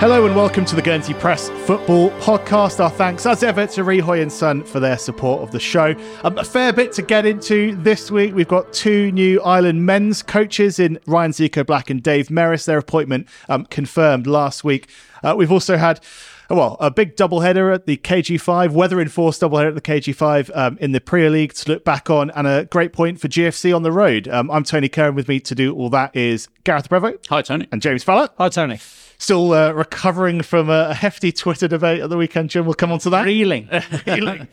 Hello and welcome to the Guernsey Press Football Podcast. Our thanks, as ever, to Rihoy and Son for their support of the show. Um, a fair bit to get into this week. We've got two new Island men's coaches in Ryan Zico Black and Dave Merris. Their appointment um, confirmed last week. Uh, we've also had well, a big doubleheader at the KG5, weather enforced doubleheader at the KG5 um, in the Premier League to look back on, and a great point for GFC on the road. Um, I'm Tony Curr. With me to do all that is Gareth Le Prevost. Hi, Tony. And James Falla. Hi, Tony. Still uh, recovering from a hefty Twitter debate at the weekend, Jim. We'll come on to that. Reeling. Reeling.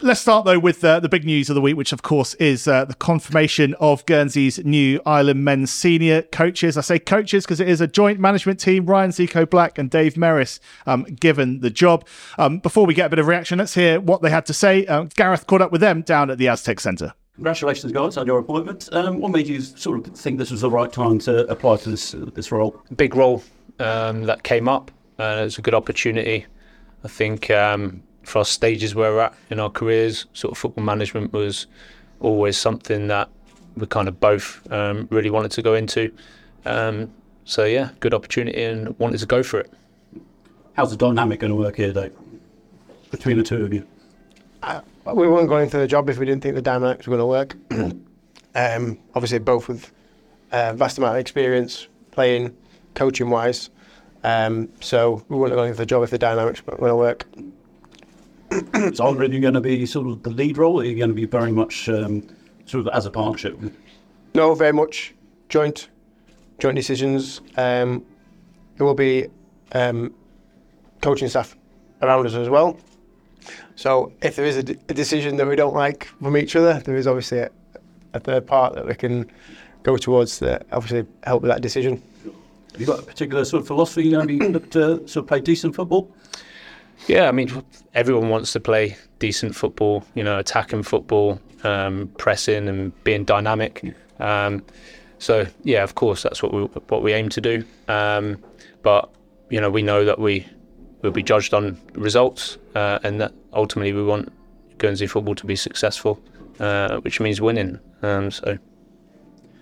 Let's start though with uh, the big news of the week, which of course is uh, the confirmation of Guernsey's new Island men's senior coaches. I say coaches because it is a joint management team. Ryan Zico Black and Dave Merris um, given the job. Um, before we get a bit of reaction, let's hear what they had to say. Uh, Gareth caught up with them down at the Aztec Centre. Congratulations, guys, on your appointment. Um, what made you sort of think this was the right time to apply to this this role? Big role um, that came up, and it's a good opportunity. I think um, for our stages where we're at in our careers, sort of football management was always something that we kind of both um, really wanted to go into. Um, so yeah, good opportunity and wanted to go for it. How's the dynamic going to work here, Dave, between the two of you? Uh, we weren't going for the job if we didn't think the dynamics were going to work. um, obviously, both with uh, vast amount of experience playing, coaching wise. Um, so we wouldn't have gone for the job if the dynamics weren't going to work. so are you going to be sort of the lead role, or are you going to be very much um, sort of as a partnership? No, very much joint, joint decisions. Um, there will be um, coaching staff around us as well. So if there is a, d- a decision that we don't like from each other, there is obviously a, a third part that we can go towards that obviously help with that decision. Have you got a particular sort of philosophy? You know, to sort of play decent football? Yeah, I mean, everyone wants to play decent football, you know, attacking football, um, pressing and being dynamic. Um, so yeah, of course, that's what we what we aim to do. Um, but you know, we know that we will be judged on results, uh, and that ultimately we want Guernsey football to be successful, uh, which means winning. Um, so.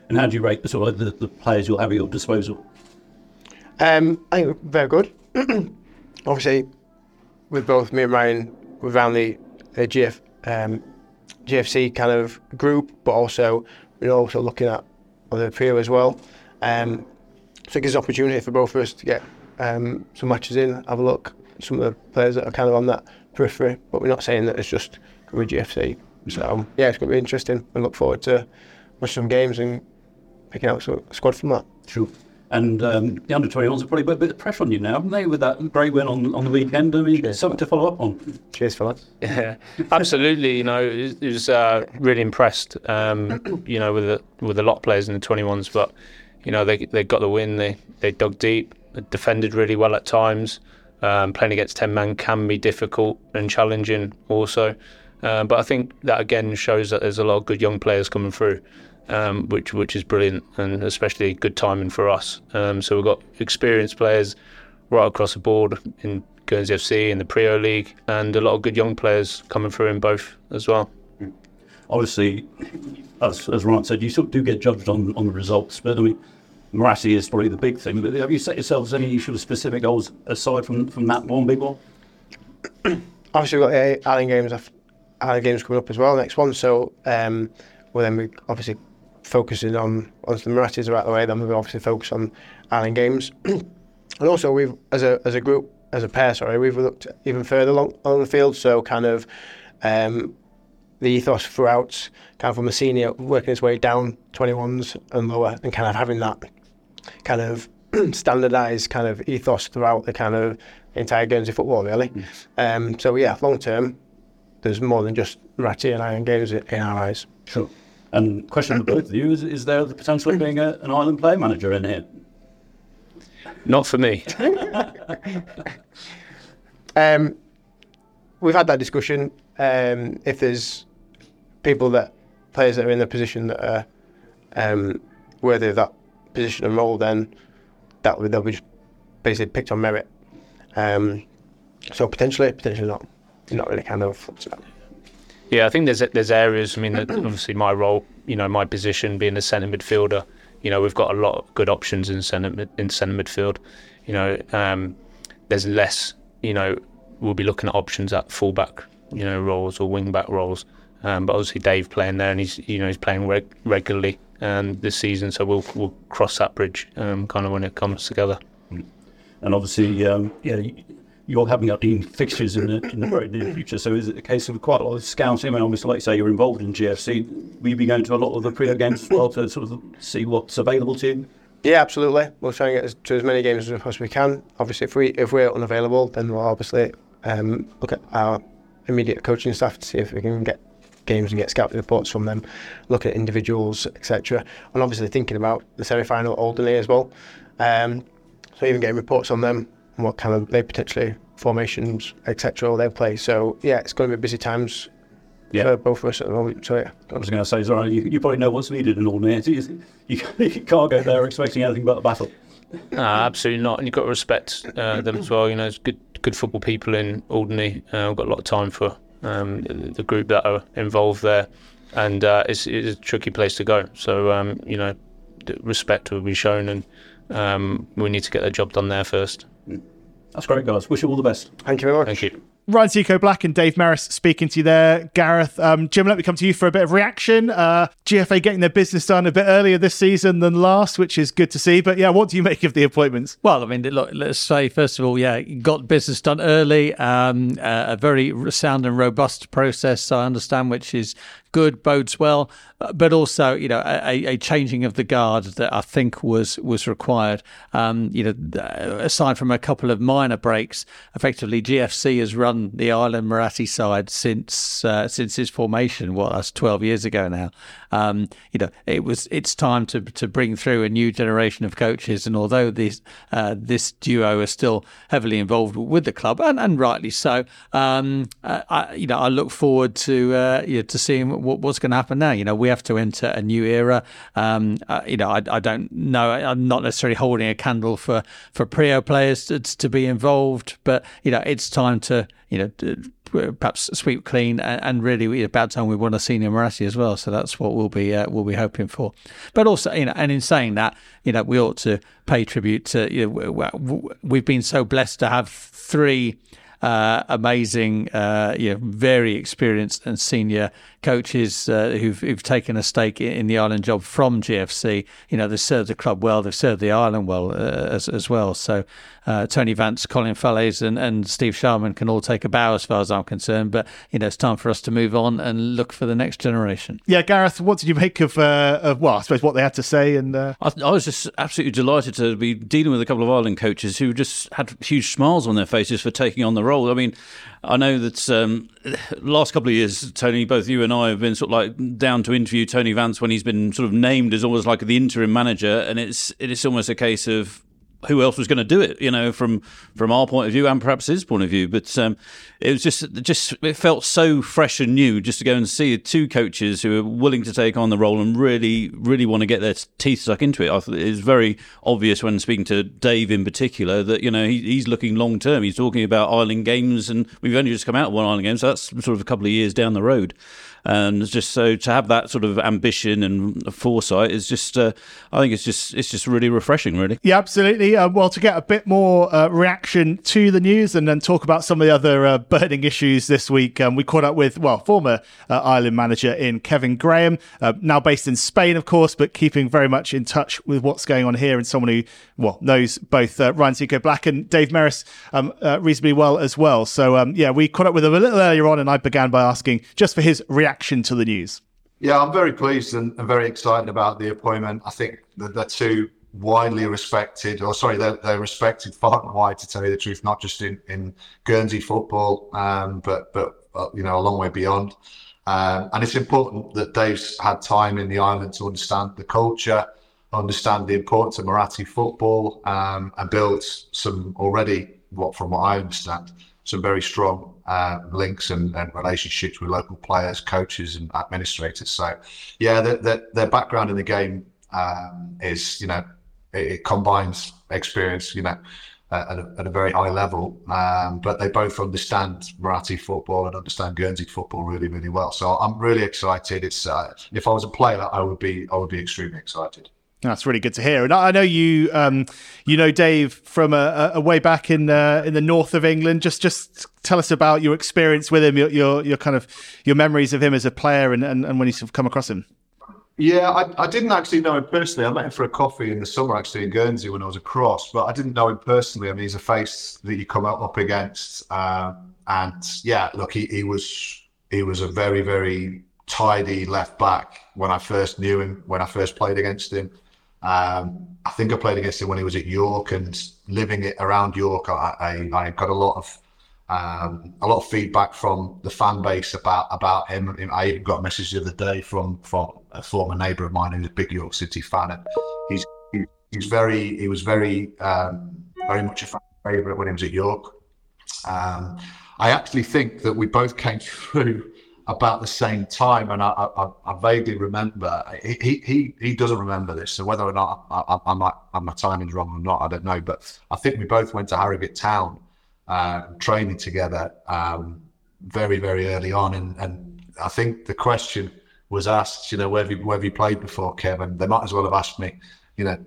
And how do you rate the sort of the, the players you'll have at your disposal? Um, I think very good. Obviously, with both me and Ryan, we're around the, GF, um, GFC kind of group, but also we're also looking at other peer as well. Um, so it gives opportunity for both of us to get um, some matches in, have a look some of the players that are kind of on that periphery, but we're not saying that it's just with GFC. So yeah, it's going to be interesting. We look forward to watching some games and picking out a squad from that. Sure. And um, the under 21s have probably put a bit of pressure on you now, haven't they, with that great win on, on the weekend? I mean, Cheers. something to follow up on. Cheers, fellas. Yeah, absolutely. You know, it was uh, really impressed. Um, you know, with the, with a lot of players in the 21s, but you know they they got the win. They they dug deep, they defended really well at times. Um, playing against 10 man can be difficult and challenging also. Uh, but I think that again shows that there's a lot of good young players coming through um, which which is brilliant and especially good timing for us. Um, so we've got experienced players right across the board in Guernsey FC in the Priaulx League, and a lot of good young players coming through in both as well. Obviously, as, as Ryan said, you sort of do get judged on, on the results, but I mean, Muratti is probably the big thing. But have you set yourselves any sort of specific goals aside from, from that one big one? Obviously, we've got the Island games, Island games coming up as well. Next one, so um, well, then we obviously focusing on once the Murattis are out of the way, then we obviously focus on Island games. and also, we've as a as a group, as a pair, sorry, we've looked even further along on the field. So kind of um, the ethos throughout, kind of from a senior working his way down 21s and lower, and kind of having that kind of standardised kind of ethos throughout the kind of entire Guernsey football, really. Mm. Um, so yeah, long term, there's more than just Ratty and Island Games in our eyes. Sure. And question for both of you is, is there the potential of being a, an island player manager in here? Not for me. um, we've had that discussion. Um, if there's people that players that are in the position that are um, worthy of that position and role, then that they'll be basically picked on merit. Um, so potentially, potentially not. Not really kind of. Yeah, I think there's there's areas. I mean, obviously my role, you know, my position being a centre midfielder, you know, we've got a lot of good options in centre in centre midfield. You know, um, there's less, you know, we'll be looking at options at fullback, you know, roles or wing back roles. Um, but obviously Dave playing there, and he's you know he's playing reg- regularly um, this season, so we'll we'll cross that bridge um, kind of when it comes together. And obviously, um, yeah, you're having up in fixtures in the, in the very near future. So is it a case of quite a lot of scouting? I mean, obviously, like you say, you're involved in GFC. Will you be going to a lot of the Priaulx games as well to sort of see what's available to you? Yeah, absolutely. We'll try and get to as many games as we possibly can. Obviously, if we if we're unavailable, then we'll obviously um, look at our immediate coaching staff to see if we can get games and get scouting reports from them, look at individuals, etc. And obviously thinking about the semi-final Alderney as well. Um, so even getting reports on them and what kind of they potentially formations, etc. they'll play. So yeah, it's going to be busy times Yeah. for both of us at the moment. So yeah. I was going to say, sorry, you, you probably know what's needed in Alderney. You, you, you can't go there expecting anything but a battle. No, absolutely not. And you've got to respect uh, them as well. You know, it's good, good football people in Alderney. Uh, we've got a lot of time for um, the, the group that are involved there, and uh, it's, it's a tricky place to go. So, um, you know, respect will be shown, and um, we need to get the job done there first. That's great, guys. Wish you all the best. Thank you very much. Thank you. Ryan Zico Black and Dave Merris speaking to you there. Gareth, um, Jim, let me come to you for a bit of reaction. Uh, GFA getting their business done a bit earlier this season than last, which is good to see. But yeah, what do you make of the appointments? Well, I mean, look, let's say first of all, yeah, got business done early, um, uh, a very sound and robust process. I understand, which is good, bodes well, uh, but also, you know, a, a changing of the guard that I think was was required. Um, you know, aside from a couple of minor breaks, effectively GFC has run the Island Muratti side since uh, since its formation. What that's twelve years ago now. Um, you know, it was it's time to to bring through a new generation of coaches, and although this uh, this duo are still heavily involved with the club, and, and rightly so, um, uh, I, you know, I look forward to uh, you know, to seeing what, what's going to happen now. You know, we have to enter a new era. Um, uh, you know, I, I don't know. I'm not necessarily holding a candle for for Priaulx players to, to be involved, but you know, it's time to you know. Perhaps sweep clean and, and really about time we want a senior Muratti as well. So that's what we'll be uh, we'll be hoping for. But also, you know, and in saying that, you know, we ought to pay tribute to you know we've been so blessed to have three. Uh, amazing, uh, you know, very experienced and senior coaches uh, who've, who've taken a stake in, in, the Island job from GFC. You know, they've served the club well, they've served the Island well uh, as, as well. So uh, Tony Vance, Colin Fallaize, and, and Steve Sharman can all take a bow as far as I'm concerned. But, you know, it's time for us to move on and look for the next generation. Yeah, Gareth, what did you make of, uh, of well, I suppose what they had to say? And I, I was just absolutely delighted to be dealing with a couple of Island coaches who just had huge smiles on their faces for taking on the role. I mean, I know that um, last couple of years, Tony, both you and I have been sort of like down to interview Tony Vance when he's been sort of named as almost like the interim manager, and it's it is almost a case of who else was going to do it, you know, from from our point of view and perhaps his point of view. But um, it was just just it felt so fresh and new just to go and see two coaches who are willing to take on the role and really really want to get their teeth stuck into it. I thought it was very obvious when speaking to Dave in particular that you know he, he's looking long term. He's talking about Island games, and we've only just come out of one Island game, so that's sort of a couple of years down the road and just so to have that sort of ambition and foresight is just uh, I think it's just it's just really refreshing really. Yeah absolutely. Uh, well to get a bit more uh, reaction to the news and then talk about some of the other uh, burning issues this week um, we caught up with well former uh, Island manager in Kevin Graham uh, now based in Spain of course but keeping very much in touch with what's going on here and someone who well knows both Ryan Zico Black and Dave Merris um, reasonably well as well. So um, yeah we caught up with him a little earlier on and I began by asking just for his reaction reaction to the news? Yeah, I'm very pleased and, and very excited about the appointment. I think that they're two widely respected, or sorry, they're, they're, respected far and wide, to tell you the truth, not just in, in Guernsey football, um, but but uh, you know a long way beyond. Um, and it's important that Dave's had time in the island to understand the culture, understand the importance of Muratti football, um, and build some already, what from what I understand, some very strong uh, links and, and, relationships with local players, coaches, and administrators. So, yeah, the, the, their background in the game um, is, you know, it, it, combines experience, you know, uh, at, a, at, a, very high level. Um, but they both understand Muratti football and understand Guernsey football really, really well. So I'm really excited. It's uh, if I was a player, I would be I would be extremely excited. That's really good to hear. And I know you, um, you know Dave from a, a way back in uh, in the north of England. Just just tell us about your experience with him, your your, your kind of your memories of him as a player, and, and, and when you sort of come across him. Yeah, I, I didn't actually know him personally. I met him for a coffee in the summer, actually in Guernsey when I was across, but I didn't know him personally. I mean, he's a face that you come up against, um, and yeah, look, he, he was he was a very very tidy left back when I first knew him, when I first played against him. Um, I think I played against him when he was at York and living it around York. I, I, got a lot of um, a lot of feedback from the fan base about about him. I even got a message the other day from from a former neighbour of mine who's a big York City fan, and he's he's very he was very um, very much a favourite when he was at York. Um, I actually think that we both came through about the same time, and I, I, I vaguely remember. He, he he doesn't remember this, so whether or not I, I, might my timing's wrong or not, I don't know. But I think we both went to Harrogate Town, uh, training together, um, very very early on, and, and I think the question was asked, you know, where have you where have you played before, Kevin? They might as well have asked me, you know,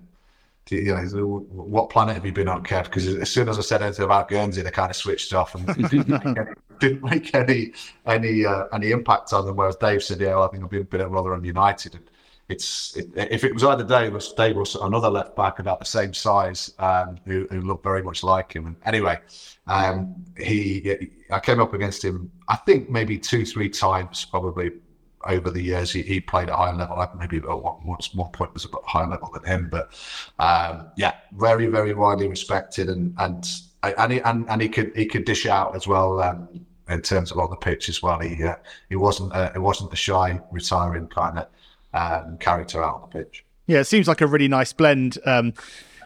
you know, what planet have you been on, Kev? Because as soon as I said anything about Guernsey, they kind of switched off and didn't make any any any, uh, any impact on them. Whereas Dave said, "Yeah, well, I think I've been, been at Rotherham United." And it's it, if it was either Dave or Dave or another left back about the same size um, who, who looked very much like him. And anyway, um, he I came up against him. I think maybe two three times probably over the years. He, he played at high level. Maybe at one, one point was a bit higher level than him, but um, yeah, very very widely respected and and and he, and, and he could he could dish out as well um, in terms of on the pitch as well. He uh, he wasn't uh, it wasn't the shy retiring kind of um, character out on the pitch. Yeah, it seems like a really nice blend. Um,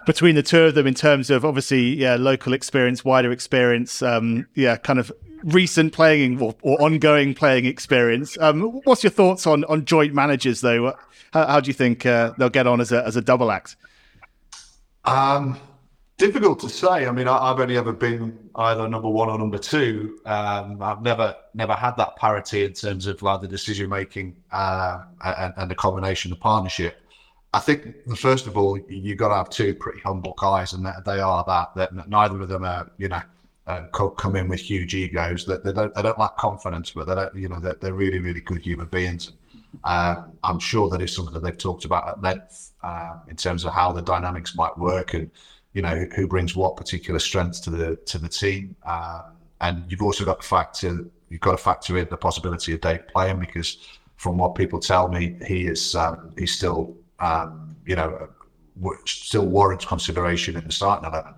between the two of them, in terms of obviously, yeah, local experience, wider experience, um, yeah, kind of recent playing or, or ongoing playing experience. Um, what's your thoughts on on joint managers though? How, how do you think uh, they'll get on as a as a double act? Um, difficult to say. I mean, I, have only ever been either number one or number two. Um, I've never never had that parity in terms of like the decision making uh, and, and, the combination of partnership. I think first of all, you've got to have two pretty humble guys, and they are that. That neither of them are, you know, uh, come in with huge egos. That they, don't they don't lack confidence, but they don't, you know, they're, they're really really good human beings. Uh, I'm sure that is something that they've talked about at length uh, in terms of how the dynamics might work and you know who brings what particular strengths to the to the team. Um, and you've also got to factor you've got to factor in the possibility of Dave playing because from what people tell me, he is um, he's still um, you know still warrants consideration in the starting eleven.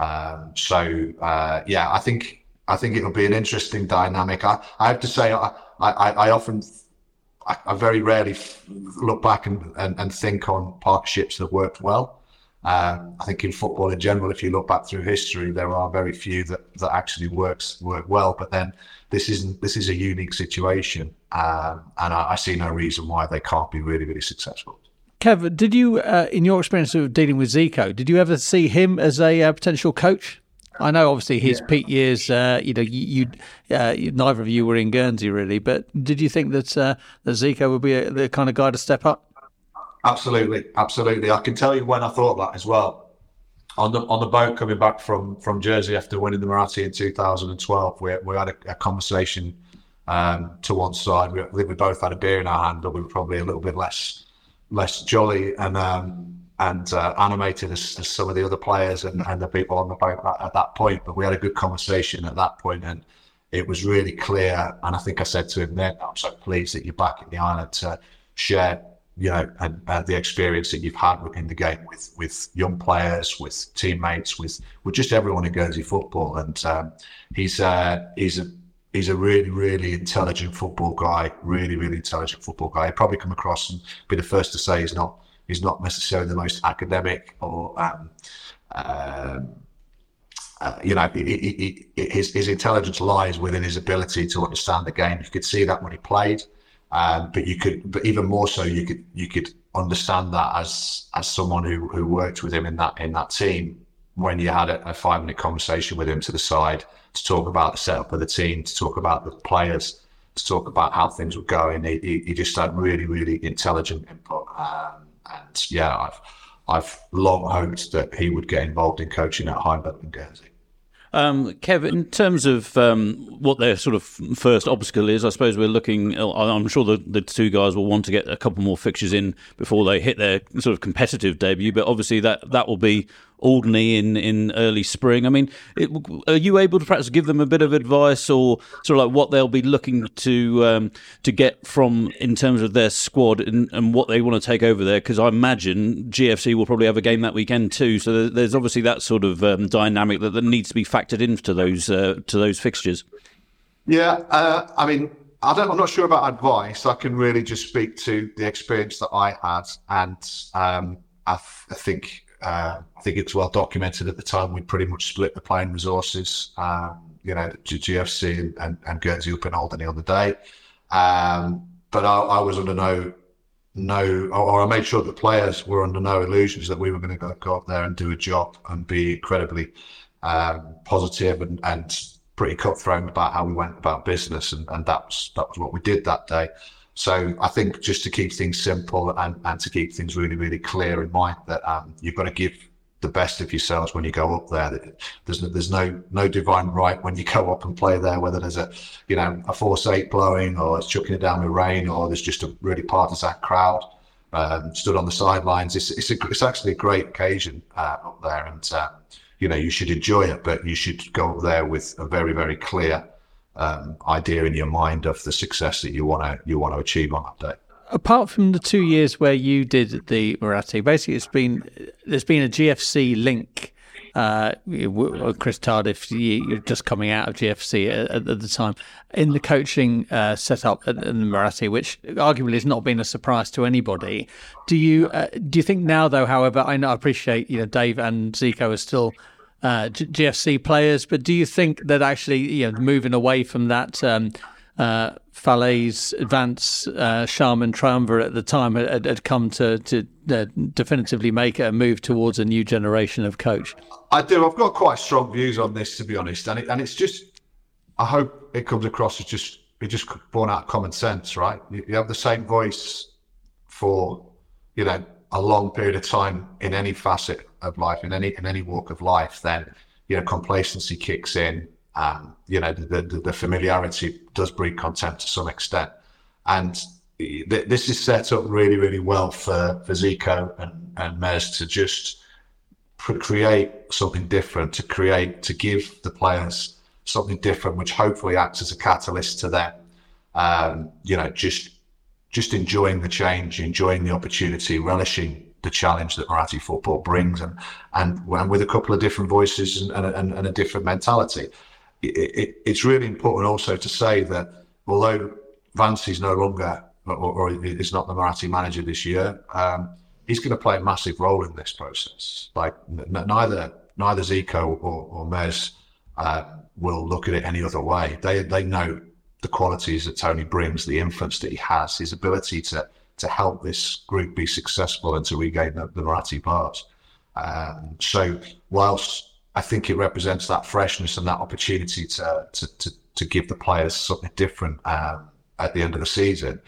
Um, so uh, yeah, I think I think it'll be an interesting dynamic. I, I have to say I I, I often I, I, very rarely look back and, and, and think on partnerships that worked well. Um, I think in football in general, if you look back through history, there are very few that, that actually works work well. But then this isn't this is a unique situation, um, and I, I, see no reason why they can't be really really successful. Kev, did you, uh, in your experience of dealing with Zico, did you ever see him as a uh, potential coach? I know, obviously, his yeah. peak years. Uh, you know, you, you, uh, neither of you were in Guernsey, really. But did you think that uh, that Zico would be a, the kind of guy to step up? Absolutely, absolutely. I can tell you when I thought that as well. On the on the boat coming back from from Jersey after winning the Muratti in 2012, we we had a, a conversation um, to one side. We, we both had a beer in our hand, but we were probably a little bit less less jolly and um, and uh, animated as, as, some of the other players and, and the people on the boat at, at that point. But we had a good conversation at that point, and it was really clear. And I think I said to him then, "I'm so pleased that you're back in the island to share you know, and, and, the experience that you've had in the game with with young players, with teammates, with with just everyone in Guernsey football. And um, he's uh, he's a he's a really really intelligent football guy, really really intelligent football guy. He'd probably come across and be the first to say he's not he's not necessarily the most academic or um, uh, uh, you know, he, he, his his intelligence lies within his ability to understand the game. You could see that when he played. Um, but you could, but even more so, you could you could understand that as as someone who who worked with him in that in that team when you had a, a five minute conversation with him to the side to talk about the setup of the team, to talk about the players, to talk about how things were going. He, he, he just had really really intelligent input, um, and yeah, I've I've long hoped that he would get involved in coaching at level in Guernsey. Um, in terms of um, what their sort of first obstacle is, I suppose we're looking. I'm sure the, the two guys will want to get a couple more fixtures in before they hit their sort of competitive debut. But obviously, that that will be Alderney in, in early spring. I mean, it, are you able to perhaps give them a bit of advice or sort of like what they'll be looking to um, to get from in terms of their squad and, and what they want to take over there? Because I imagine GFC will probably have a game that weekend too. So there's obviously that sort of um, dynamic that, that needs to be factored into those uh, to those fixtures. Yeah, uh, I mean, I don't, I'm not sure about advice. I can really just speak to the experience that I had, and um, I, th- I think uh, I think it's well documented at the time. We pretty much split the playing resources. Um, you know, to GFC and, and, and Guernsey up in Alderney on the day. Um, but I, I, was under no, no, or I made sure the players were under no illusions that we were going to go up there and do a job and be incredibly um, positive and, and pretty cutthroat about how we went about business. And, and that was that was what we did that day. So I think just to keep things simple and, and to keep things really, really clear in mind that um, you've got to give the best of yourselves when you go up there. There's no, there's no no divine right when you go up and play there. Whether there's a you know a force eight blowing or it's chucking it down with rain or there's just a really partisan crowd um, stood on the sidelines. It's it's, a, it's actually a great occasion uh, up there, and uh, you know you should enjoy it, but you should go up there with a very very clear um, idea in your mind of the success that you want to you want to achieve on that day. Apart from the two years where you did the Muratti, basically it's been there's been a GFC link. Uh, Chris Tardif, you're just coming out of GFC at, at the time in the coaching uh, setup at the Muratti, which arguably has not been a surprise to anybody. Do you uh, do you think now, though? However, I know I appreciate you know Dave and Zico are still uh, GFC players. But do you think that actually, you know, moving away from that um, uh, Fallaize, Vance, uh, Sharman triumvirate at the time had, had come to, to uh, definitively make a move towards a new generation of coach? I do. I've got quite strong views on this, to be honest, and it, and it's just. I hope it comes across as just it just born out of common sense, right? You, you have the same voice for you know a long period of time in any facet of life, in any in any walk of life, then you know complacency kicks in. Um, you know the, the, the familiarity does breed contempt to some extent, and th- this is set up really really well for for Zico and and Mez to just create something different, to create to give the players something different, which hopefully acts as a catalyst to them. Um, you know, just just enjoying the change, enjoying the opportunity, relishing the challenge that Muratti football brings, and and, and with a couple of different voices and, and, and a different mentality. It, it, it's really important also to say that although Vance is no longer or, or is not the Muratti manager this year, um, he's going to play a massive role in this process. Like n- neither neither Zico or, or Mez uh, will look at it any other way. They they know the qualities that Tony brings, the influence that he has, his ability to to help this group be successful and to regain the, the Muratti Vase. Um, so whilst I think it represents that freshness and that opportunity to to to, to give the players something different um, at the end of the season,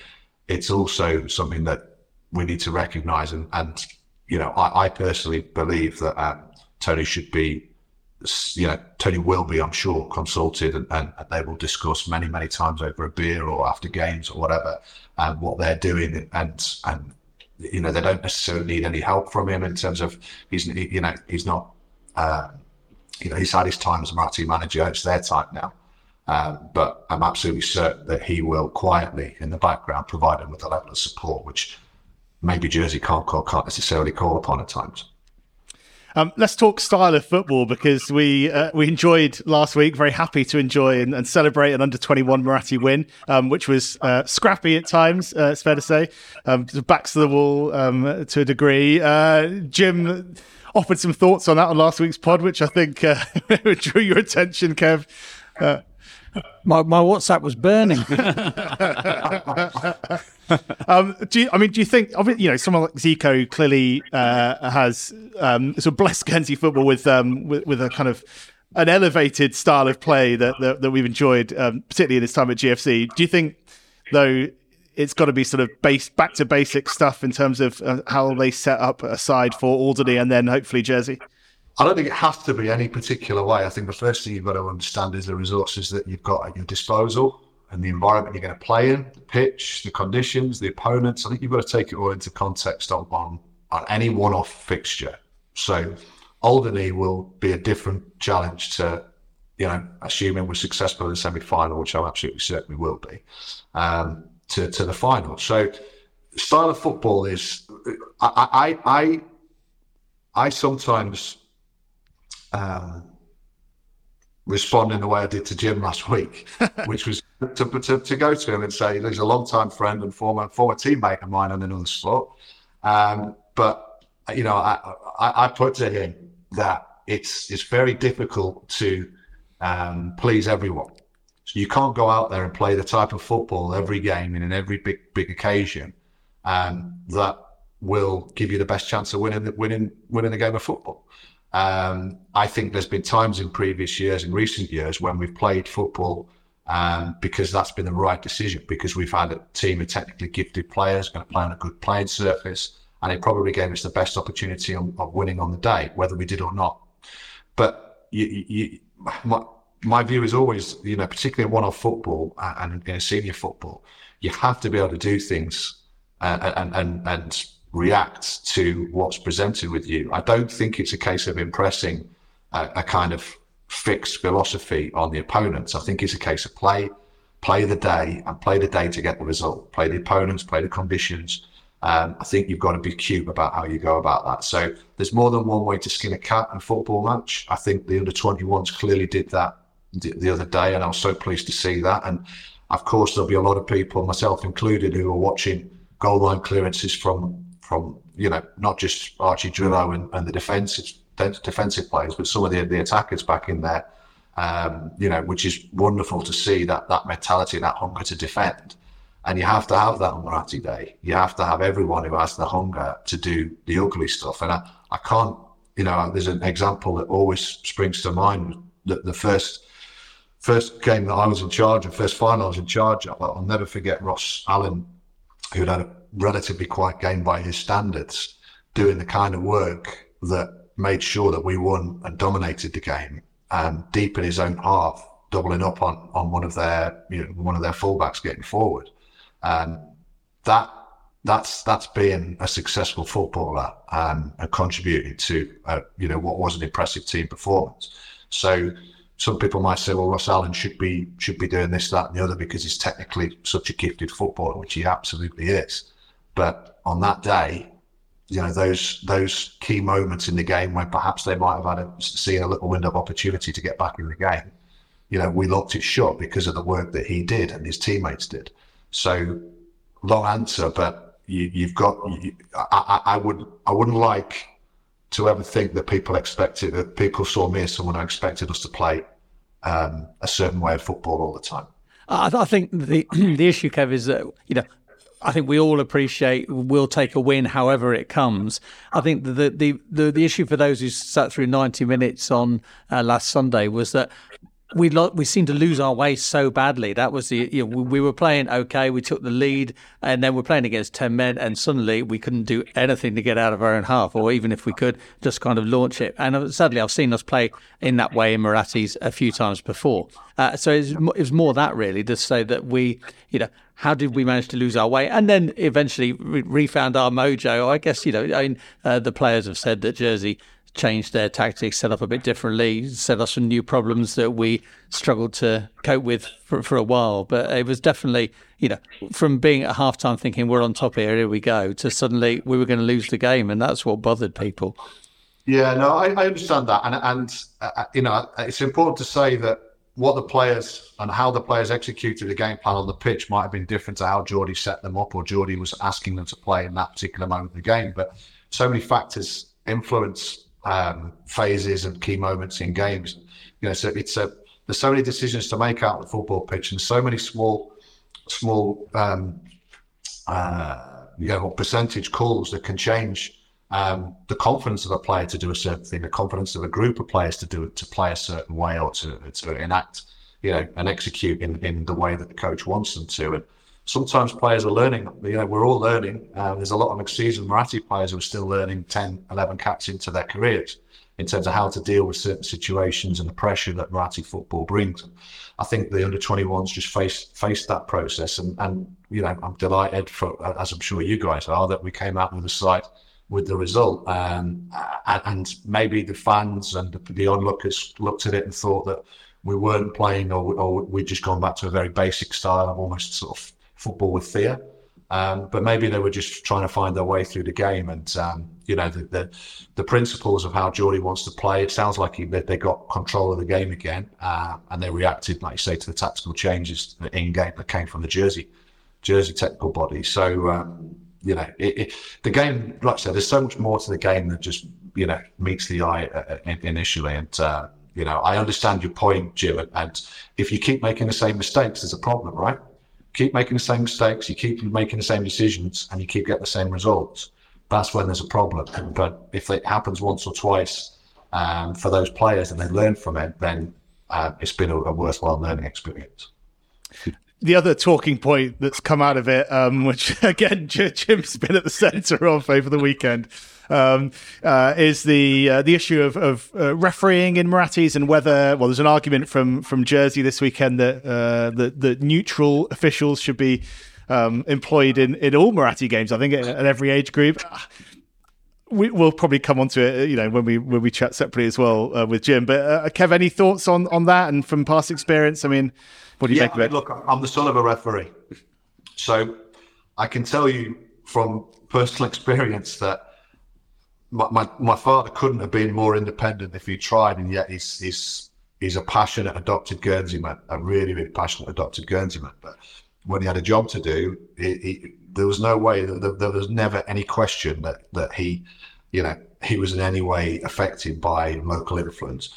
it's also something that we need to recognise and, and you know I, I personally believe that um, Tony should be you know, Tony will be, I'm sure, consulted and, and, they will discuss many, many times over a beer or after games or whatever, and what they're doing. And, and, you know, they don't necessarily need any help from him in terms of he's, you know, he's not, uh, you know, he's had his time as a Muratti manager. It's their time now. Um, but I'm absolutely certain that he will quietly in the background provide them with a level of support, which maybe Jersey can't, can't necessarily call upon at times. Um, let's talk style of football because we uh, we enjoyed last week. Very happy to enjoy and, and celebrate an under twenty one Muratti win, um, which was uh, scrappy at times. Uh, it's fair to say, um, backs to the wall um, to a degree. Uh, Jim offered some thoughts on that on last week's pod, which I think uh, drew your attention, Kev. Uh, my my WhatsApp was burning. um, do you, I mean, do you think, you know, someone like Zico clearly uh, has um, sort of blessed Guernsey football with, um, with, with a kind of an elevated style of play that that, that we've enjoyed, um, particularly in his time at GFC. Do you think, though, it's got to be sort of base back to basic stuff in terms of uh, how they set up a side for Alderney and then hopefully Jersey. I don't think it has to be any particular way. I think the first thing you've got to understand is the resources that you've got at your disposal and the environment you're going to play in, the pitch, the conditions, the opponents. I think you've got to take it all into context on, on, on any one off fixture. So Alderney will be a different challenge to, you know, assuming we're successful in the semi final, which I'm absolutely certain we will be, um, to, to the final. So style of football is, I, I, I, I sometimes um, respond in the way I did to Jim last week, which was to, to, to, go to him and say, he's a long-time friend and former former teammate of mine on another sport. Um, but, you know, I, I, I, put to him that it's, it's very difficult to um, please everyone. So you can't go out there and play the type of football every game and in every big, big occasion um, that will give you the best chance of winning, winning, winning a game of football. Um, I think there's been times in previous years, in recent years, when we've played football um, because that's been the right decision because we've had a team of technically gifted players going to play on a good playing surface, and it probably gave us the best opportunity of, of winning on the day, whether we did or not. But you, you, my, my view is always, you know, particularly in one-off football and, in senior football, you have to be able to do things uh, and and and react to what's presented with you. I don't think it's a case of impressing a, a, kind of fixed philosophy on the opponents. I think it's a case of play, play the day, and play the day to get the result. Play the opponents, play the conditions. Um, I think you've got to be cute about how you go about that. So there's more than one way to skin a cat in a football match. I think the under 21s clearly did that the, the other day, and I was so pleased to see that. And of course, there'll be a lot of people, myself included, who are watching goal line clearances from from you know not just Archie Drillo and, and the defensive defensive players, but some of the the attackers back in there. Um, you know, which is wonderful to see that that mentality, that hunger to defend. And you have to have that on Muratti Day. You have to have everyone who has the hunger to do the ugly stuff. And I, I can't, you know, there's an example that always springs to mind. that the first first game that I was in charge of, first final I was in charge of, I'll never forget Ross Allen, who'd had a relatively quiet game by his standards, doing the kind of work that made sure that we won and dominated the game, um, deep in his own half, doubling up on on one of their you know one of their fullbacks getting forward, and that that's that's being a successful footballer um, and contributing to uh, you know what was an impressive team performance. So some people might say, well, Ross Allen should be should be doing this, that, and the other because he's technically such a gifted footballer, which he absolutely is. But on that day, you know those those key moments in the game when perhaps they might have had a, seen a little window of opportunity to get back in the game. You know, we locked it shut because of the work that he did and his teammates did. So, long answer, but you, have got. You, I, I, would I wouldn't like to ever think that people expected that people saw me as someone who expected us to play um, a certain way of football all the time. I, I think the the issue, Kev, is that you know I think we all appreciate we'll take a win however it comes. I think the the the, the issue for those who sat through 90 minutes on uh, last Sunday was that we lo- we seemed to lose our way so badly. That was the you know, we were playing okay. We took the lead, and then we're playing against ten men, and suddenly we couldn't do anything to get out of our own half, or even if we could, just kind of launch it. And uh, sadly, I've seen us play in that way in Muratti's a few times before. Uh, so it was, it was more that really to say that we, you know, how did we manage to lose our way? And then eventually re- refound our mojo. I guess, you know, I mean, uh, the players have said that Jersey changed their tactics, set up a bit differently, set us some new problems that we struggled to cope with for, for a while. But it was definitely, you know, from being at halftime thinking we're on top here, here we go, to suddenly we were going to lose the game. And that's what bothered people. Yeah, no, I, I understand that. And, and uh, you know, it's important to say that what the players and how the players executed the game plan on the pitch might have been different to how Geordie set them up or Geordie was asking them to play in that particular moment of the game. But so many factors influence um, phases and key moments in games. You know, so it's a there's so many decisions to make out on the football pitch and so many small small um, uh, you know percentage calls that can change um, the confidence of a player to do a certain thing, the confidence of a group of players to do it, to play a certain way or to, to enact, you know, and execute in, in the way that the coach wants them to. And sometimes players are learning. You know, we're all learning. Uh, there's a lot of seasoned Muratti players who are still learning 10, 11 caps into their careers in terms of how to deal with certain situations and the pressure that Muratti football brings. I think the under 21s just faced faced that process, and, and you know I'm delighted for as I'm sure you guys are that we came out with the site with the result, um, and maybe the fans and the, onlookers looked at it and thought that we weren't playing or, or we'd just gone back to a very basic style of almost sort of football with fear. Um, but maybe they were just trying to find their way through the game, and um, you know the, the, the principles of how Geordie wants to play. It sounds like he, they got control of the game again, uh, and they reacted, like you say, to the tactical changes in game that came from the Jersey Jersey technical body. So um, you know, it, it, the game, like I said, there's so much more to the game than just you know meets the eye uh, uh initially, and uh, you know, I understand your point, Jim. And if you keep making the same mistakes, there's a problem, right? keep making the same mistakes, you keep making the same decisions, and you keep getting the same results, that's when there's a problem. But if it happens once or twice um, for those players and they learn from it, then uh, it's been a, a, worthwhile learning experience. The other talking point that's come out of it, um, which again Jim's been at the centre of over the weekend, um, uh, is the uh, the issue of, of uh, refereeing in Murattis and whether well, there's an argument from from Jersey this weekend that uh, that, that neutral officials should be um, employed in, in all Muratti games. I think at, at every age group. We, will probably come on to it, you know, when we when we chat separately as well uh, with Jim. But uh, Kev, any thoughts on on that and from past experience? I mean, what do you yeah, make of it? Look, I'm the son of a referee, so I can tell you from personal experience that my, my, my father couldn't have been more independent if he tried, and yet he's he's he's a passionate adopted Guernsey man, a really really passionate adopted Guernsey man. But when he had a job to do, he, he, there was no way that there was never any question that that he, you know, he was in any way affected by local influence.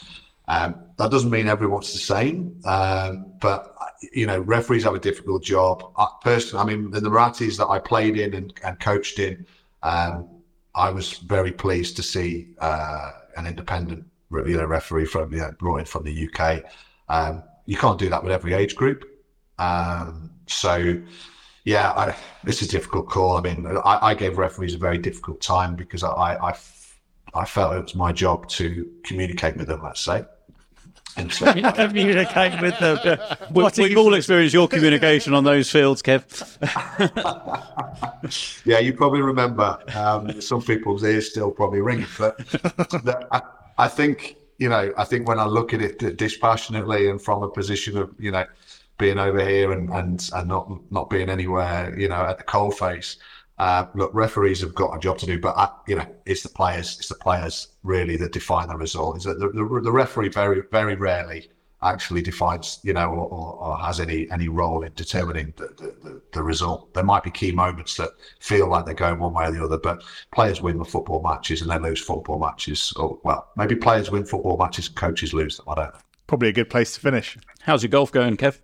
Um, that doesn't mean everyone's the same, um, but you know, referees have a difficult job. I, personally, I mean, the Murattis that I played in and, and coached in. Um, I was very pleased to see uh, an independent you know, referee from you know, brought in from the UK. Um, you can't do that with every age group. Um, so, yeah, I, it's a difficult call. I mean, I, I, gave referees a very difficult time because I, I, I felt it was my job to communicate with them, let's say. And so, communicate with them. we, we've all experienced your communication on those fields, Kev. yeah, you probably remember. Um, some people's ears still probably ring, but the, I, I, think you know. I think when I look at it dispassionately and from a position of you know being over here and and, and not not being anywhere you know at the coal face. Uh, look, referees have got a job to do, but I, you know, it's the players. It's the players really that define the result. Is that the, the, the referee very very rarely actually defines, you know, or, or, or, has any any role in determining the, the, the, result. There might be key moments that feel like they're going one way or the other, but players win the football matches and they lose football matches. Or well, maybe players win football matches, coaches lose them. I don't know. Probably a good place to finish. How's your golf going, Kev?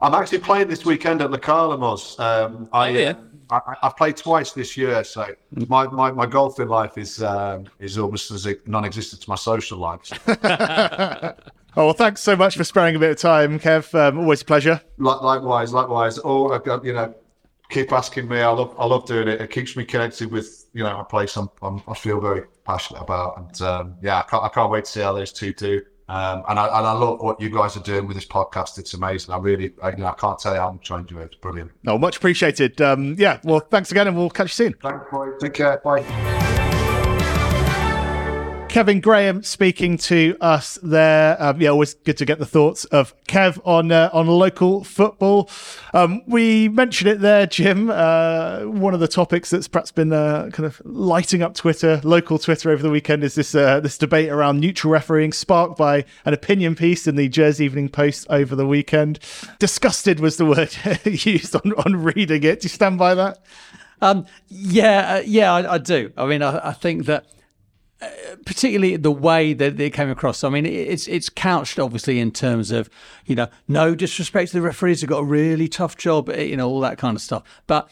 I'm actually playing this weekend at the Carlamos. Um, I, oh, yeah. I, have played twice this year, so my, my, my golfing life is um, is almost as non-existent to my social life. oh well, thanks so much for sparing a bit of time, Kev. Um, always a pleasure. Likewise, likewise. Oh, I've got you know, keep asking me. I love I love doing it. It keeps me connected with you know a place I'm, I'm i feel very passionate about, and um, yeah, I can't, I can't wait to see how those two do. Um, and, I, and I love what you guys are doing with this podcast. It's amazing. I really, I, you know, I can't tell you how much I enjoy it. It's brilliant. No, much appreciated. Um, yeah, well, thanks again, and we'll catch you soon. Thanks, boy. Take care. Bye. Kevin Graham speaking to us there. Um, yeah, always good to get the thoughts of Kev on uh, on local football. Um, we mentioned it there, Jim. Uh, one of the topics that's perhaps been uh, kind of lighting up Twitter, local Twitter over the weekend, is this uh, this debate around neutral refereeing, sparked by an opinion piece in the Jersey Evening Post over the weekend. Disgusted was the word used on, on reading it. Do you stand by that? Um, yeah, uh, yeah, I, I, do. I mean, I, I think that particularly the way that it came across. I mean, it's it's couched obviously in terms of you know no disrespect to the referees, they've got a really tough job, eh, you know all that kind of stuff. But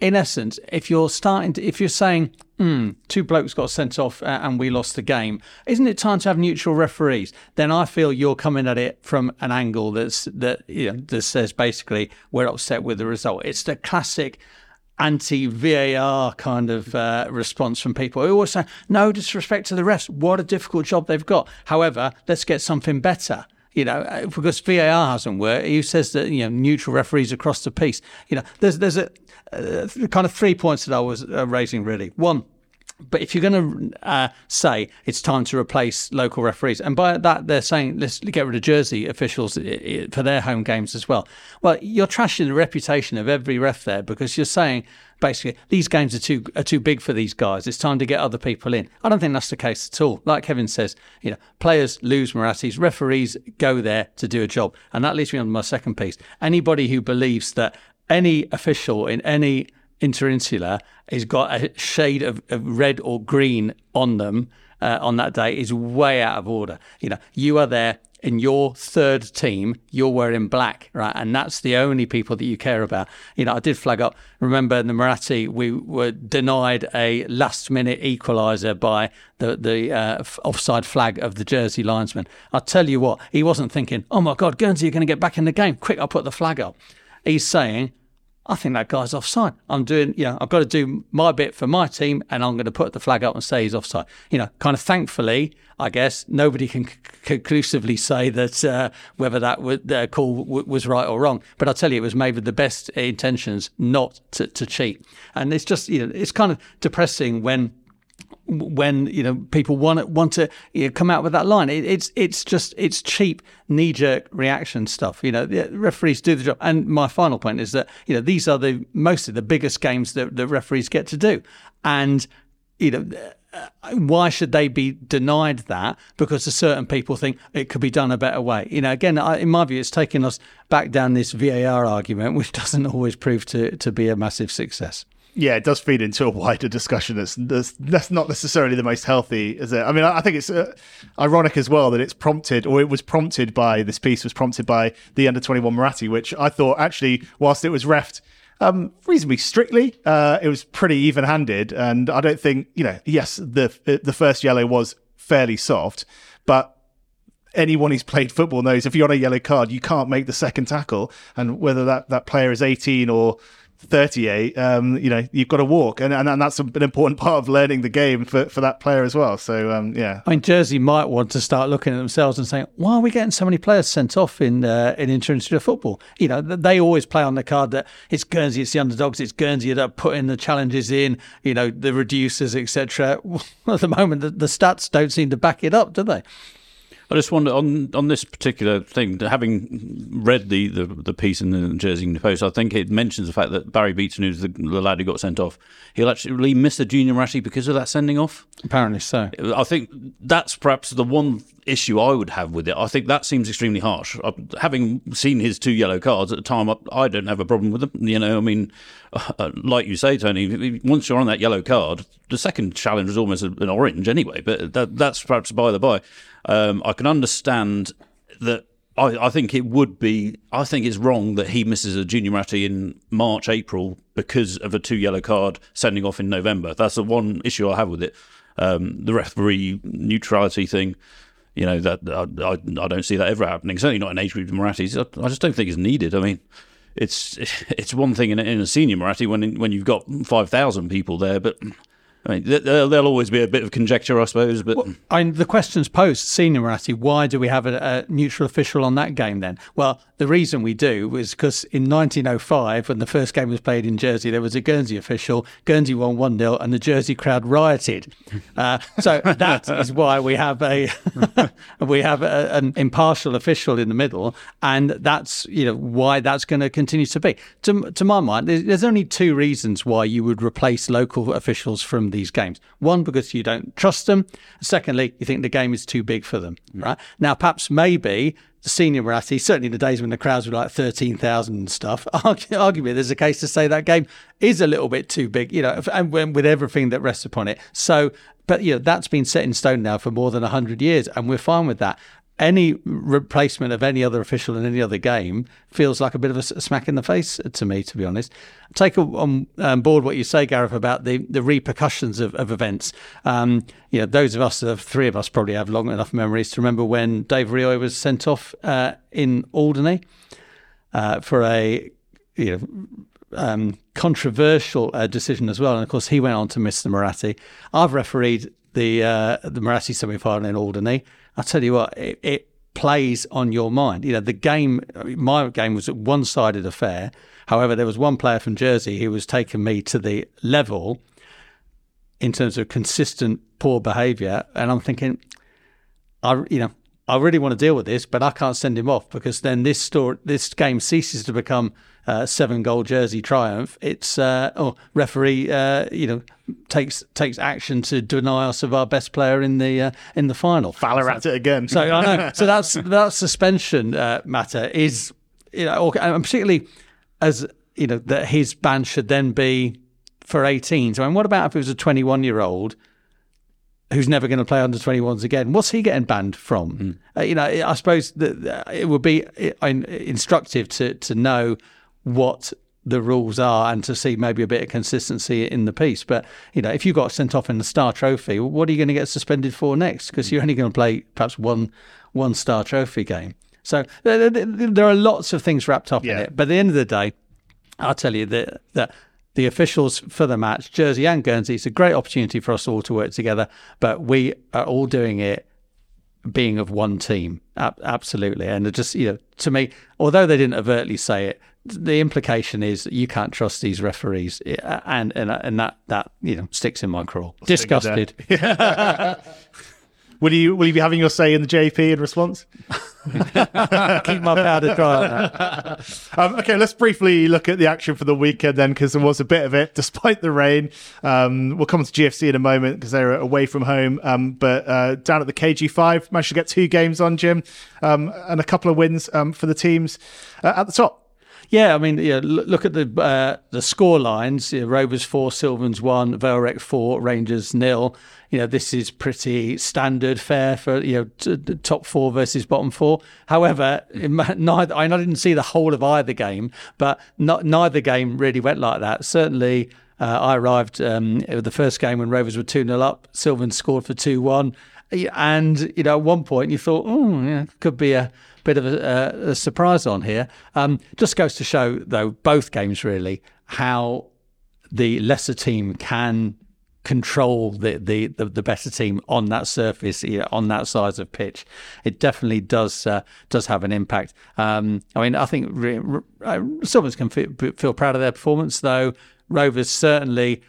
in essence, if you're starting to, if you're saying, hmm, two blokes got sent off uh, and we lost the game, isn't it time to have neutral referees? Then I feel you're coming at it from an angle that's that you know that says basically we're upset with the result. It's the classic anti VAR kind of uh, response from people who always say, no disrespect to the refs, what a difficult job they've got. However, let's get something better you know, uh, because VAR hasn't worked. Who says that you know neutral referees across the piece? You know, there's there's a uh, kind of three points that I was uh, raising really. One. But if you're going to uh, say it's time to replace local referees, and by that they're saying let's get rid of Jersey officials for their home games as well, well, you're trashing the reputation of every ref there because you're saying basically these games are too are too big for these guys. It's time to get other people in. I don't think that's the case at all. Like Kevin says, you know, players lose Muratti's, referees go there to do a job, and that leads me on to my second piece. Anybody who believes that any official in any interinsular has got a shade of, of red or green on them uh, on that day is way out of order. You know, you are there in your third team, you're wearing black, right? And that's the only people that you care about. You know, I did flag up. Remember in the Muratti, we were denied a last minute equaliser by the the uh, offside flag of the Jersey linesman. I tell you what, he wasn't thinking, "Oh my God, Guernsey you're going to get back in the game! Quick, I'll put the flag up." He's saying, I think that guy's offside. I'm doing, you know, I've got to do my bit for my team and I'm going to put the flag up and say he's offside. You know, kind of thankfully, I guess nobody can c- conclusively say that uh, whether that call w- was right or wrong. But I tell you, it was made with the best intentions not to, to cheat. And it's just, you know, it's kind of depressing when when you know people want want to you know, come out with that line. It, it's it's just it's cheap knee jerk reaction stuff. You know, the referees do the job. And my final point is that you know these are the mostly the biggest games that the referees get to do, and you know. Uh, why should they be denied that? Because certain people think it could be done a better way. You know, again, I, in my view, it's taking us back down this VAR argument, which doesn't always prove to, to be a massive success yeah, it does feed into a wider discussion that's that's, that's not necessarily the most healthy, is it? I mean, I, I think it's uh, ironic as well that it's prompted, or it was prompted by this piece was prompted by the under twenty one Muratti, which I thought actually, whilst it was refed um, reasonably strictly, uh, it was pretty even handed, and I don't think you know. Yes, the the first yellow was fairly soft, but anyone who's played football knows if you're on a yellow card, you can't make the second tackle, and whether that that player is eighteen or 38, um, you know, you've got to walk. And, and, and, that's an important part of learning the game for, for that player as well. So, um, yeah. I mean, Jersey might want to start looking at themselves and saying, why are we getting so many players sent off in uh, in international football? You know, they always play on the card that it's Guernsey, it's the underdogs, it's Guernsey that are putting the challenges in, you know, the reducers, etc. At the moment, the, the stats don't seem to back it up, do they? I just wonder on on this particular thing, having read the, the, the piece in the Jersey Post, I think it mentions the fact that Barry Beaton, who's the, the lad who got sent off, he'll actually miss the junior Muratti because of that sending off. Apparently so. I think that's perhaps the one issue I would have with it. I think that seems extremely harsh. Having seen his two yellow cards at the time, I don't have a problem with them. You know, I mean, uh, like you say, Tony, once you're on that yellow card, the second challenge was almost an orange anyway. But that, that's perhaps by the by. Um, I can understand that. I, I, think it would be. I think it's wrong that he misses a junior Muratti in March, April because of a two yellow card sending off in November. That's the one issue I have with it. Um, the referee neutrality thing. You know that I, I, I, don't see that ever happening. Certainly not in age group Muratti's. I, just don't think it's needed. I mean, it's it's one thing in, in a senior Moratti when when you've got five thousand people there, but I mean, there'll always be a bit of conjecture, I suppose. But well, I mean, the questions posed, senior Muratti, why do we have a, a, neutral official on that game then? Well, the reason we do was because in 1905, when the first game was played in Jersey, there was a Guernsey official. Guernsey won 1 0, and the Jersey crowd rioted. Uh, so that is why we have a we have a, an impartial official in the middle, and that's you know why that's going to continue to be. To, to my mind, there's, there's only two reasons why you would replace local officials from these games. One, because you don't trust them. Secondly, you think the game is too big for them. Mm. Right now, perhaps maybe the senior Muratti, certainly in the days when the crowds were like 13,000 and stuff, arguably there's a case to say that game is a little bit too big, you know, and with everything that rests upon it. So, but, you know, that's been set in stone now for more than 100 years, and we're fine with that any replacement of any other official in any other game feels like a bit of a smack in the face to me, to be honest. Take on um, board what you say, Gareth, about the, the repercussions of, of events. Um, you know, those of us, the three of us, probably have long enough memories to remember when Dave Rihoy was sent off uh, in Alderney uh, for a you know um, controversial uh, decision as well. And of course, he went on to miss the Muratti. I've refereed the uh, the Muratti semi final in Alderney. I tell you what, it, it, plays on your mind. You know, the game, my game was a one sided affair. However, there was one player from Jersey who was taking me to the level in terms of consistent poor behaviour, and I'm thinking, I you know. I really want to deal with this, but I can't send him off because then this store, this game ceases to become uh, seven goal jersey triumph. It's uh, oh referee uh, you know takes takes action to deny us of our best player in the uh, in the final. Fowler at it again. so I know. So that's that suspension uh, matter is you know and particularly as you know that his ban should then be for 18. So I mean, what about if it was a 21 year old? Who's never going to play under 21s again. What's he getting banned from? Mm. Uh, you know, I suppose that it would be uh, instructive to to know what the rules are and to see maybe a bit of consistency in the piece. But you know, if you got sent off in the Star Trophy, what are you going to get suspended for next? Because you're only going to play perhaps one one Star Trophy game. So there, there are lots of things wrapped up yeah. in it. But at the end of the day, I'll tell you that that the officials for the match, Jersey and Guernsey, it's a great opportunity for us all to work together. But we are all doing it being of one team, absolutely. And just you know, to me, although they didn't overtly say it, the implication is you can't trust these referees, eh, and and and that that you know sticks in my craw. Disgusted. will you will you be having your say in the JP in response? Keep my powder dry. um, okay, let's briefly look at the action for the weekend then, because there was a bit of it despite the rain. Um, we'll come to GFC in a moment because they're away from home. Um, but uh, down at the KG5, managed to get two games on, Jim, um, and a couple of wins um, for the teams uh, at the top. Yeah, I mean, yeah, look at the uh, the score lines. You know, Rovers four, Sylvans one, Vale four, Rangers nil. You know, this is pretty standard fare for you know t- t- top four versus bottom four. However, neither I didn't see the whole of either game, but not, neither game really went like that. Certainly. Uh, I arrived um, the first game when Rovers were 2 0 up. Sylvan scored for 2 1. And, you know, at one point you thought, oh, yeah, could be a bit of a, a surprise on here. Um, just goes to show, though, both games really, how the lesser team can control the, the, the, the, better team on that surface, you know, on that size of pitch. It definitely does uh, does have an impact. Um, I mean, I think re- re- uh, can feel, feel proud of their performance, though. Rovers certainly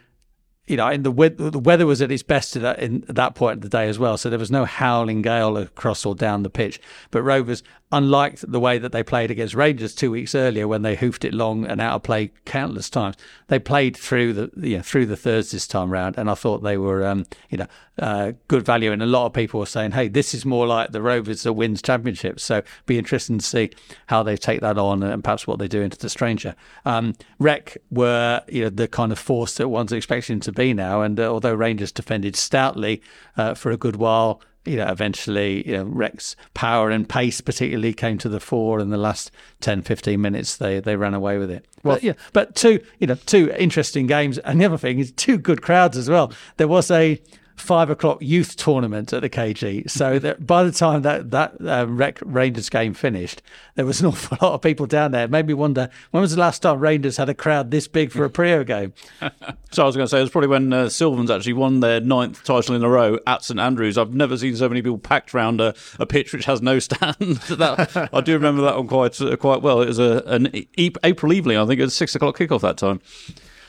you know, the, the weather was at its best at that, at that point of the day as well. So there was no howling gale across or down the pitch. But Rovers unlike the way that they played against Rangers two weeks earlier when they hoofed it long and out of play countless times. They played through the you know, through the thirds this time round, and I thought they were um, you know uh, good value. And a lot of people are saying, "Hey, this is more like the Rovers that wins championships." So be interesting to see how they take that on and perhaps what they do into the stranger. Um, Rec were you know the kind of force that one's expecting to be now, and uh, although Rangers defended stoutly uh, for a good while you know, eventually, you know, Rec's power and pace particularly came to the fore in the last 10, 15 minutes. They they ran away with it. Well, but, yeah, but two, you know, two interesting games. And the other thing is two good crowds as well. There was a five o'clock youth tournament at the KG. So that by the time that that um, Rec Rangers game finished, there was an awful lot of people down there. Made me wonder when was the last time Rangers had a crowd this big for a Priaulx game. so I was going to say it was probably when uh, Sylvans actually won their ninth title in a row at St Andrews. I've never seen so many people packed round a, a pitch which has no stand. that, I do remember that one quite uh, quite well. It was a, an April evening. I think it was six o'clock kickoff that time.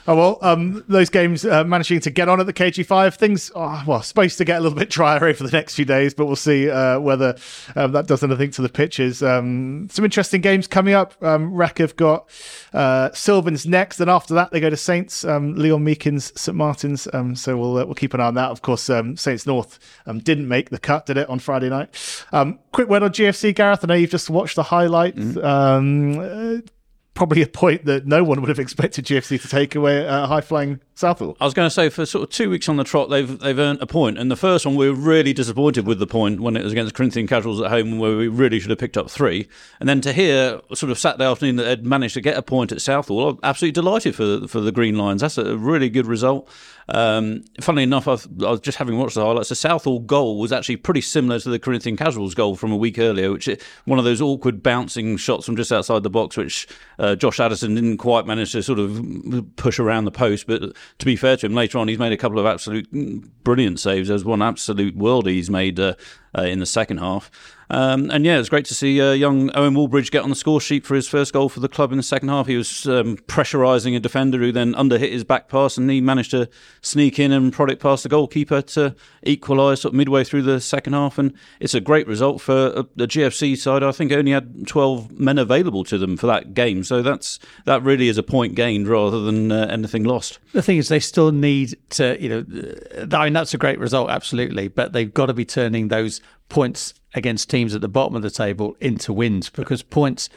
Oh well, um, those games uh, managing to get on at the KG5. Things are well supposed to get a little bit drier over the next few days, but we'll see uh, whether um, that does anything to the pitches. Um, some interesting games coming up. Um, Rec have got uh, Sylvans next, and after that they go to Saints. Um, Leon Meakins, St Martins. Um, so we'll uh, we'll keep an eye on that. Of course, um, Saints North didn't make the cut, did it on Friday night? quick word on GFC, Gareth. I know you've just watched the highlights. Mm. Probably a point that no one would have expected GFC to take away a high flying Southall. I was going to say for sort of two weeks on the trot, they've they've earned a point, and the first one we were really disappointed with the point when it was against Corinthian Casuals at home, where we really should have picked up three. And then to hear sort of Saturday afternoon that they'd managed to get a point at Southall, I'm absolutely delighted for for the Green Lions. That's a really good result. Um, funnily enough, I've, I was just having watched the highlights. The Southall goal was actually pretty similar to the Corinthian Casuals goal from a week earlier, which one of those awkward bouncing shots from just outside the box, which Josh Addison didn't quite manage to sort of push around the post. But to be fair to him, later on he's made a couple of absolute brilliant saves. There's one absolute world he's made uh, uh, in the second half. Um, and yeah, it's great to see uh, young Owen Wallbridge get on the score sheet for his first goal for the club in the second half. He was um, pressurising a defender who then underhit his back pass, and he managed to sneak in and prod it past the goalkeeper to equalise sort of midway through the second half. And it's a great result for uh, the GFC side. I think only had 12 men available to them for that game, so that's that really is a point gained rather than uh, anything lost. The thing is, they still need to, you know, I mean that's a great result, absolutely, but they've got to be turning those points against teams at the bottom of the table into wins because points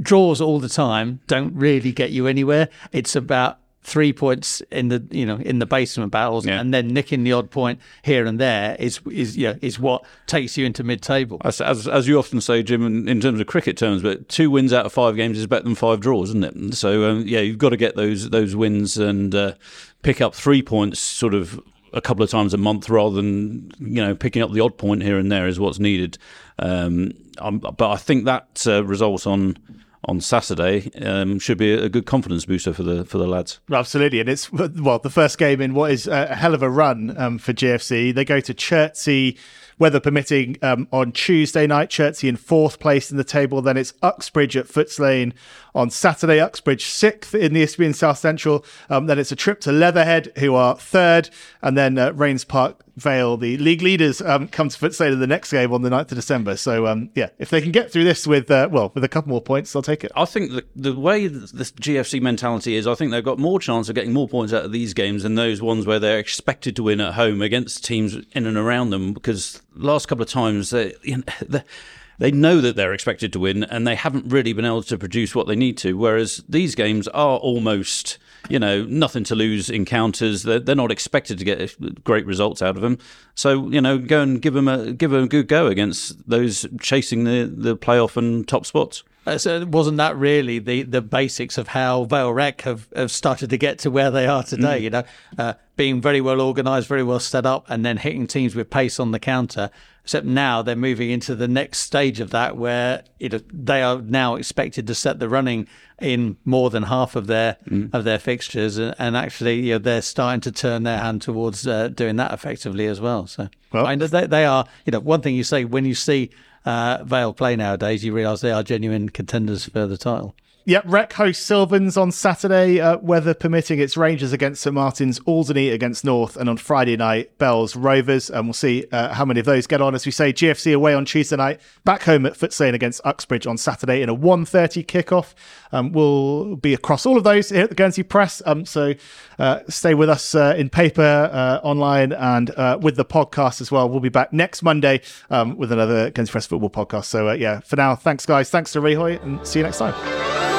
draws all the time don't really get you anywhere. It's about three points in the you know in the basement battles, yeah. and then nicking the odd point here and there is is yeah is what takes you into mid table. As, as, as you often say, Jim, in, in, terms of cricket terms, but two wins out of five games is better than five draws, isn't it? So um, yeah, you've got to get those those wins and uh, pick up three points, sort of a couple of times a month rather than you know picking up the odd point here and there is what's needed. Um, but I think that uh, result on on Saturday um, should be a good confidence booster for the for the lads. Absolutely, and it's well the first game in what is a hell of a run um, for GFC. They go to Chertsey weather permitting, um, on Tuesday night. Chertsey in fourth place in the table. Then it's Uxbridge at Footes Lane on Saturday. Uxbridge sixth in the Isthmian South Central. Um, then it's a trip to Leatherhead, who are third. And then uh, Raynes Park Vale, the league leaders, um, come to Lane in the next game on the 9th of December. So, um, yeah, if they can get through this with, uh, well, with a couple more points, they'll take it. I think the, the way this GFC mentality is, I think they've got more chance of getting more points out of these games than those ones where they're expected to win at home against teams in and around them because last couple of times they, you know, they know that they're expected to win and they haven't really been able to produce what they need to. Whereas these games are almost, you know, nothing to lose encounters. They're, they're not expected to get great results out of them. So you know, go and give them a give them a good go against those chasing the the playoff and top spots. Uh, so wasn't that really the, the basics of how Vale Rec have, have started to get to where they are today? Mm. You know, uh, being very well organised, very well set up, and then hitting teams with pace on the counter. Except now they're moving into the next stage of that, where you know, they are now expected to set the running in more than half of their mm. of their fixtures, and, and, actually, you know, they're starting to turn their hand towards uh, doing that effectively as well. So, well, I mean, they, they are. You know, one thing you say when you see uh, Vale play nowadays, you realise they are genuine contenders for the title. Yep, Rec hosts Sylvans on Saturday, uh, weather permitting. It's Rangers against St Martin's, Alderney against North, and on Friday night, Bells Rovers. And we'll see uh, how many of those get on. As we say, GFC away on Tuesday night, back home at Footes Lane against Uxbridge on Saturday in a 1.30 kickoff. Um, we'll be across all of those here at the Guernsey Press. Um, so uh, stay with us uh, in paper, uh, online, and uh, with the podcast as well. We'll be back next Monday um, with another Guernsey Press football podcast. So yeah, for now, thanks guys. Thanks to Rihoy, and see you next time.